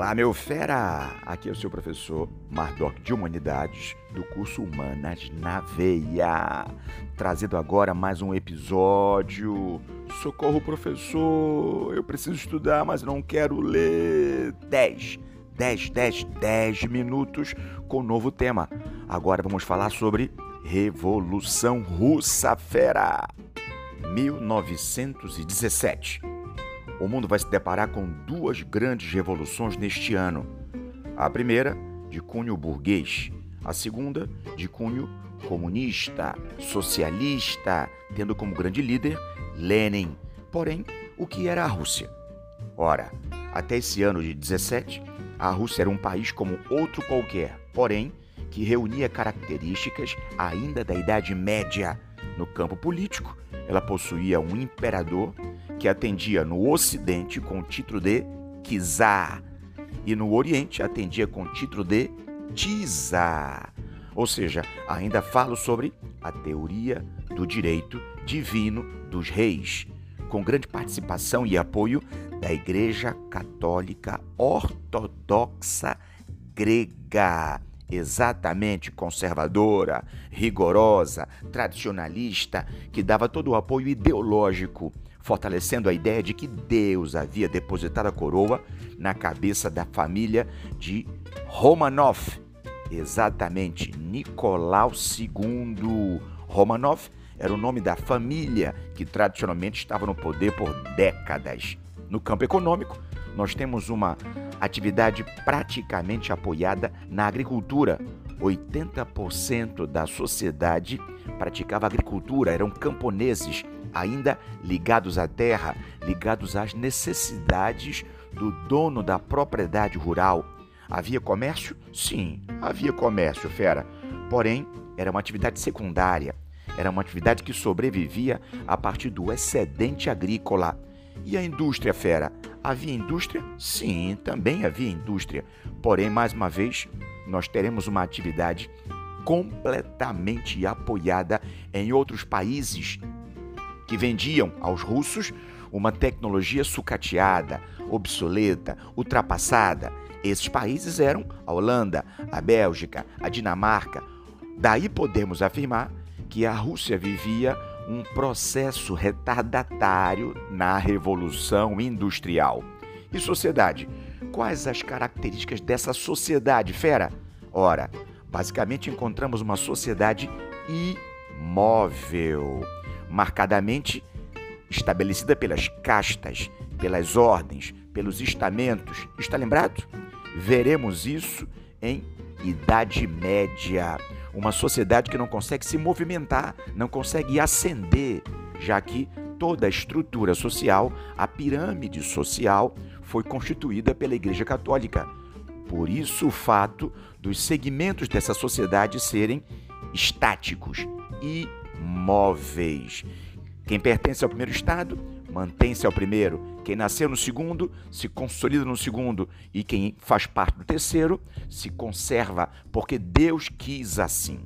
Olá, meu fera! Aqui é o seu professor Mardoc de Humanidades do curso Humanas na Veia. Trazendo agora mais um episódio. Socorro, professor! Eu preciso estudar, mas não quero ler. 10, 10, 10, 10 minutos com um novo tema. Agora vamos falar sobre Revolução Russa, fera! 1917 o mundo vai se deparar com duas grandes revoluções neste ano. A primeira, de cunho burguês, a segunda, de cunho comunista, socialista, tendo como grande líder Lenin. Porém, o que era a Rússia? Ora, até esse ano de 17, a Rússia era um país como outro qualquer, porém, que reunia características ainda da Idade Média. No campo político, ela possuía um imperador que atendia no Ocidente com o título de Kizar e no Oriente atendia com o título de Tizar. Ou seja, ainda falo sobre a teoria do direito divino dos reis, com grande participação e apoio da Igreja Católica Ortodoxa Grega exatamente conservadora, rigorosa, tradicionalista, que dava todo o apoio ideológico fortalecendo a ideia de que Deus havia depositado a coroa na cabeça da família de Romanov, exatamente Nicolau II. Romanov era o nome da família que tradicionalmente estava no poder por décadas. No campo econômico, nós temos uma atividade praticamente apoiada na agricultura. 80% da sociedade praticava agricultura, eram camponeses ainda ligados à terra, ligados às necessidades do dono da propriedade rural. Havia comércio? Sim, havia comércio, fera. Porém, era uma atividade secundária. Era uma atividade que sobrevivia a partir do excedente agrícola. E a indústria, fera? Havia indústria? Sim, também havia indústria. Porém, mais uma vez, nós teremos uma atividade completamente apoiada em outros países que vendiam aos russos uma tecnologia sucateada, obsoleta, ultrapassada. Esses países eram a Holanda, a Bélgica, a Dinamarca. Daí podemos afirmar que a Rússia vivia um processo retardatário na Revolução Industrial. E sociedade? Quais as características dessa sociedade, fera? Ora, basicamente encontramos uma sociedade imóvel marcadamente estabelecida pelas castas, pelas ordens, pelos estamentos. Está lembrado? Veremos isso em Idade Média. Uma sociedade que não consegue se movimentar, não consegue ascender, já que toda a estrutura social, a pirâmide social, foi constituída pela Igreja Católica. Por isso, o fato dos segmentos dessa sociedade serem estáticos e móveis. Quem pertence ao primeiro estado, mantém-se ao primeiro. Quem nasceu no segundo, se consolida no segundo. E quem faz parte do terceiro, se conserva, porque Deus quis assim.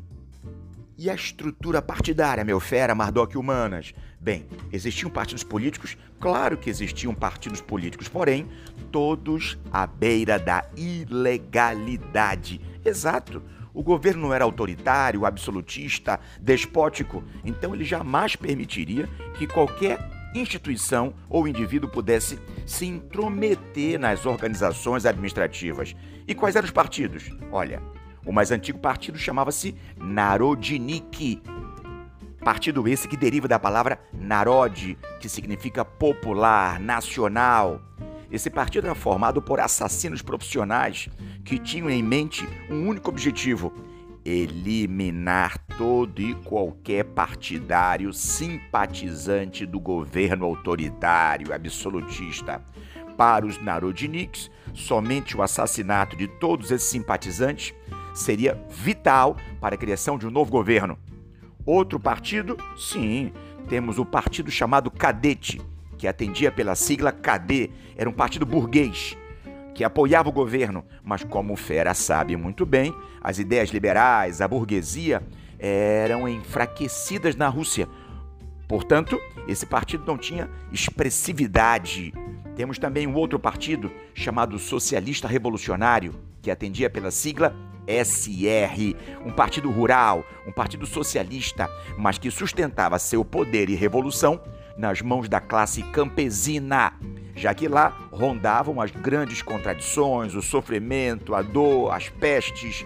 E a estrutura partidária, meu fera, Mardoc Humanas? Bem, existiam partidos políticos? Claro que existiam partidos políticos, porém, todos à beira da ilegalidade. Exato. O governo não era autoritário, absolutista, despótico, então ele jamais permitiria que qualquer instituição ou indivíduo pudesse se intrometer nas organizações administrativas. E quais eram os partidos? Olha, o mais antigo partido chamava-se Narodnik. Partido esse que deriva da palavra narod, que significa popular, nacional. Esse partido era formado por assassinos profissionais que tinham em mente um único objetivo: eliminar todo e qualquer partidário simpatizante do governo autoritário absolutista. Para os Narodniks, somente o assassinato de todos esses simpatizantes seria vital para a criação de um novo governo. Outro partido? Sim, temos o partido chamado Cadete que atendia pela sigla KD, era um partido burguês que apoiava o governo, mas como o Fera sabe muito bem, as ideias liberais, a burguesia eram enfraquecidas na Rússia. Portanto, esse partido não tinha expressividade Temos também um outro partido chamado Socialista Revolucionário, que atendia pela sigla SR, um partido rural, um partido socialista, mas que sustentava seu poder e revolução nas mãos da classe campesina, já que lá rondavam as grandes contradições, o sofrimento, a dor, as pestes.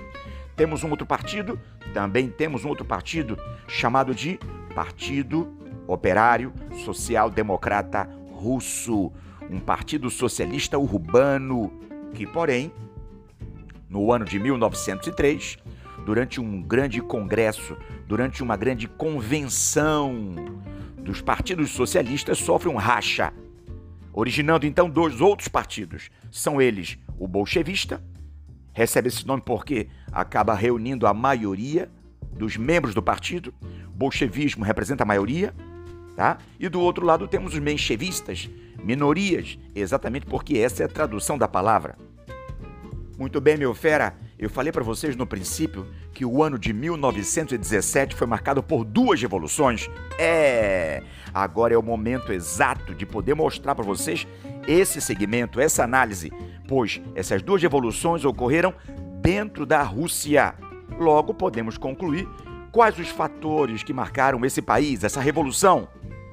Temos um outro partido, também temos um outro partido chamado de Partido Operário Social Democrata Russo, um partido socialista urbano que, porém, no ano de 1903, durante um grande congresso, durante uma grande convenção dos partidos socialistas, sofre um racha, originando então dois outros partidos. São eles o bolchevista, recebe esse nome porque acaba reunindo a maioria dos membros do partido, bolchevismo representa a maioria, tá? E do outro lado temos os menchevistas, minorias, exatamente porque essa é a tradução da palavra. Muito bem, meu fera, eu falei para vocês no princípio que o ano de 1917 foi marcado por duas revoluções. É, agora é o momento exato de poder mostrar para vocês esse segmento, essa análise, pois essas duas revoluções ocorreram dentro da Rússia. Logo, podemos concluir quais os fatores que marcaram esse país, essa revolução.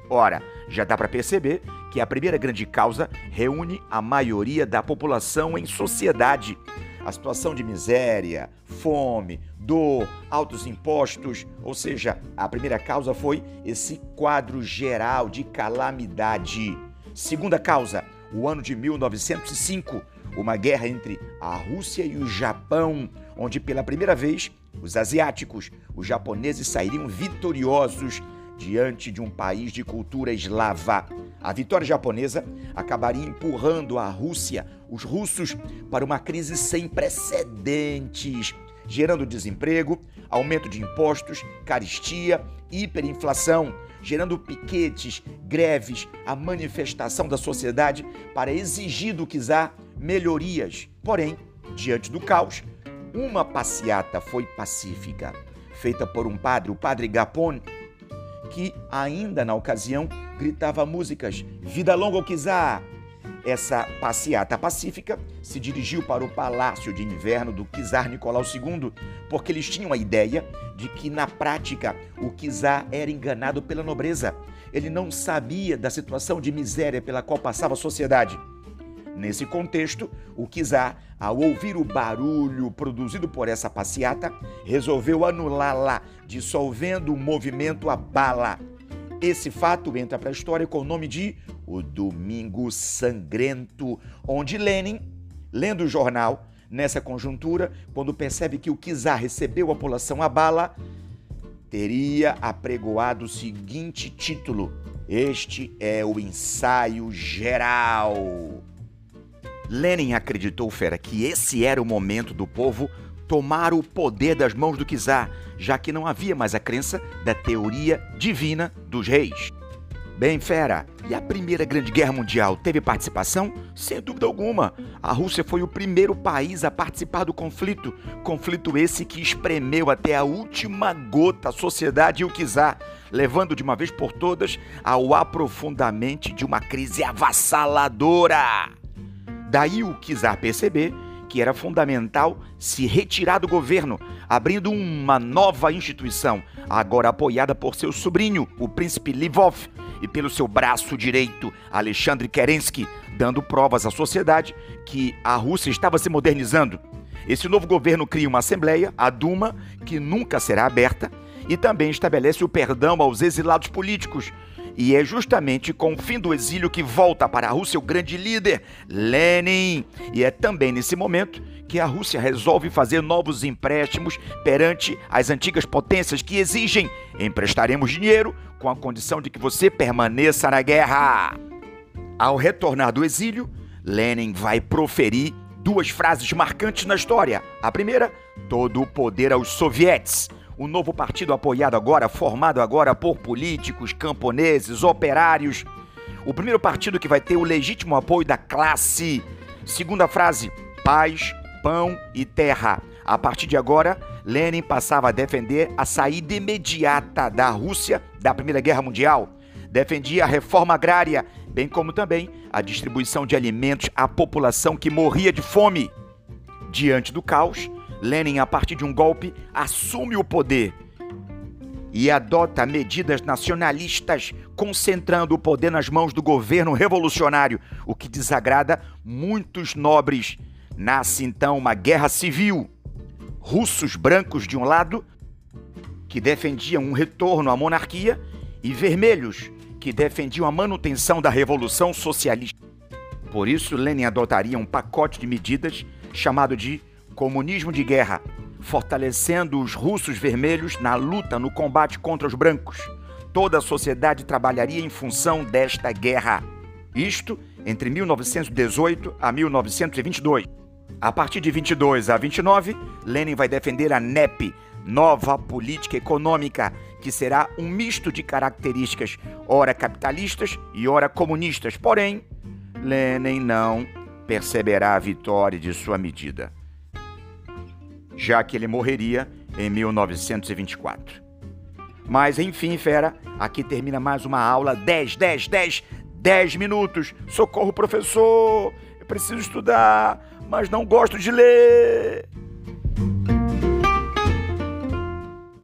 Ora, já dá para perceber que a primeira grande causa reúne a maioria da população em sociedade. A situação de miséria, fome, dor, altos impostos, ou seja, a primeira causa foi esse quadro geral de calamidade. Segunda causa, o ano de 1905, uma guerra entre a Rússia e o Japão, onde pela primeira vez os asiáticos, os japoneses sairiam vitoriosos diante de um país de cultura eslava. A vitória japonesa acabaria empurrando a Rússia, os russos, para uma crise sem precedentes, gerando desemprego, aumento de impostos, caristia, hiperinflação, gerando piquetes, greves, a manifestação da sociedade para exigir do czar melhorias. Porém, diante do caos, uma passeata foi pacífica, feita por um padre, o padre Gapone, que ainda na ocasião gritava músicas Vida longa ao Kizar. Essa passeata pacífica se dirigiu para o palácio de inverno do czar Nicolau II, porque eles tinham a ideia de que na prática o czar era enganado pela nobreza. Ele não sabia da situação de miséria pela qual passava a sociedade. Nesse contexto, o czar, ao ouvir o barulho produzido por essa passeata, resolveu anulá-la, dissolvendo o movimento a bala. Esse fato entra para a história com o nome de O Domingo Sangrento, onde Lenin, lendo o jornal, nessa conjuntura, quando percebe que o czar recebeu a população a bala, teria apregoado o seguinte título: Este é o ensaio geral. Lenin acreditou, fera, que esse era o momento do povo tomar o poder das mãos do czar, já que não havia mais a crença da teoria divina dos reis. Bem, fera, e a Primeira Grande Guerra Mundial teve participação? Sem dúvida alguma. A Rússia foi o primeiro país a participar do conflito. Conflito esse que espremeu até a última gota a sociedade e o czar, levando de uma vez por todas ao aprofundamento de uma crise avassaladora. Daí o czar perceber que era fundamental se retirar do governo, abrindo uma nova instituição, agora apoiada por seu sobrinho, o príncipe Lvov, e pelo seu braço direito, Alexandre Kerensky, dando provas à sociedade que a Rússia estava se modernizando. Esse novo governo cria uma assembleia, a Duma, que nunca será aberta, e também estabelece o perdão aos exilados políticos, e é justamente com o fim do exílio que volta para a Rússia o grande líder, Lenin. E é também nesse momento que a Rússia resolve fazer novos empréstimos perante as antigas potências que exigem: emprestaremos dinheiro com a condição de que você permaneça na guerra. Ao retornar do exílio, Lenin vai proferir duas frases marcantes na história. A primeira, todo o poder aos sovietes um novo partido apoiado agora, formado agora por políticos, camponeses, operários. O primeiro partido que vai ter o legítimo apoio da classe. Segunda frase: paz, pão e terra. A partir de agora, Lenin passava a defender a saída imediata da Rússia da Primeira Guerra Mundial. Defendia a reforma agrária, bem como também a distribuição de alimentos à população que morria de fome. Diante do caos, Lenin, a partir de um golpe, assume o poder e adota medidas nacionalistas, concentrando o poder nas mãos do governo revolucionário, o que desagrada muitos nobres. Nasce então uma guerra civil. Russos brancos de um lado, que defendiam um retorno à monarquia, e vermelhos, que defendiam a manutenção da revolução socialista. Por isso, Lenin adotaria um pacote de medidas chamado de comunismo de guerra, fortalecendo os russos vermelhos na luta no combate contra os brancos. Toda a sociedade trabalharia em função desta guerra. Isto entre 1918 a 1922. A partir de 22 a 29, Lenin vai defender a NEP, nova política econômica, que será um misto de características ora capitalistas e ora comunistas. Porém, Lenin não perceberá a vitória de sua medida já que ele morreria em 1924. Mas enfim, fera, aqui termina mais uma aula 10, 10, 10, 10 minutos. Socorro, professor! Eu preciso estudar, mas não gosto de ler.